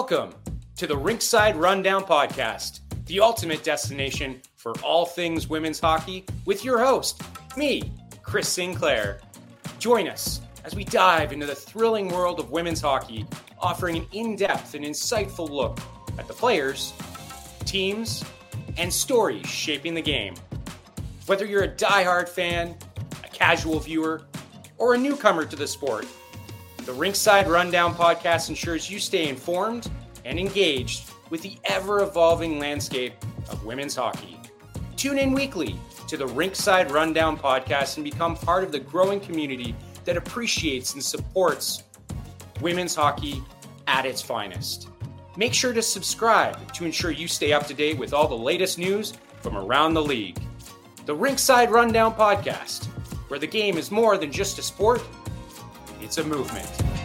Welcome to the Rinkside Rundown Podcast, the ultimate destination for all things women's hockey, with your host, me, Chris Sinclair. Join us as we dive into the thrilling world of women's hockey, offering an in depth and insightful look at the players, teams, and stories shaping the game. Whether you're a die-hard fan, a casual viewer, or a newcomer to the sport, the Rinkside Rundown podcast ensures you stay informed and engaged with the ever evolving landscape of women's hockey. Tune in weekly to the Rinkside Rundown podcast and become part of the growing community that appreciates and supports women's hockey at its finest. Make sure to subscribe to ensure you stay up to date with all the latest news from around the league. The Rinkside Rundown podcast, where the game is more than just a sport, it's a movement.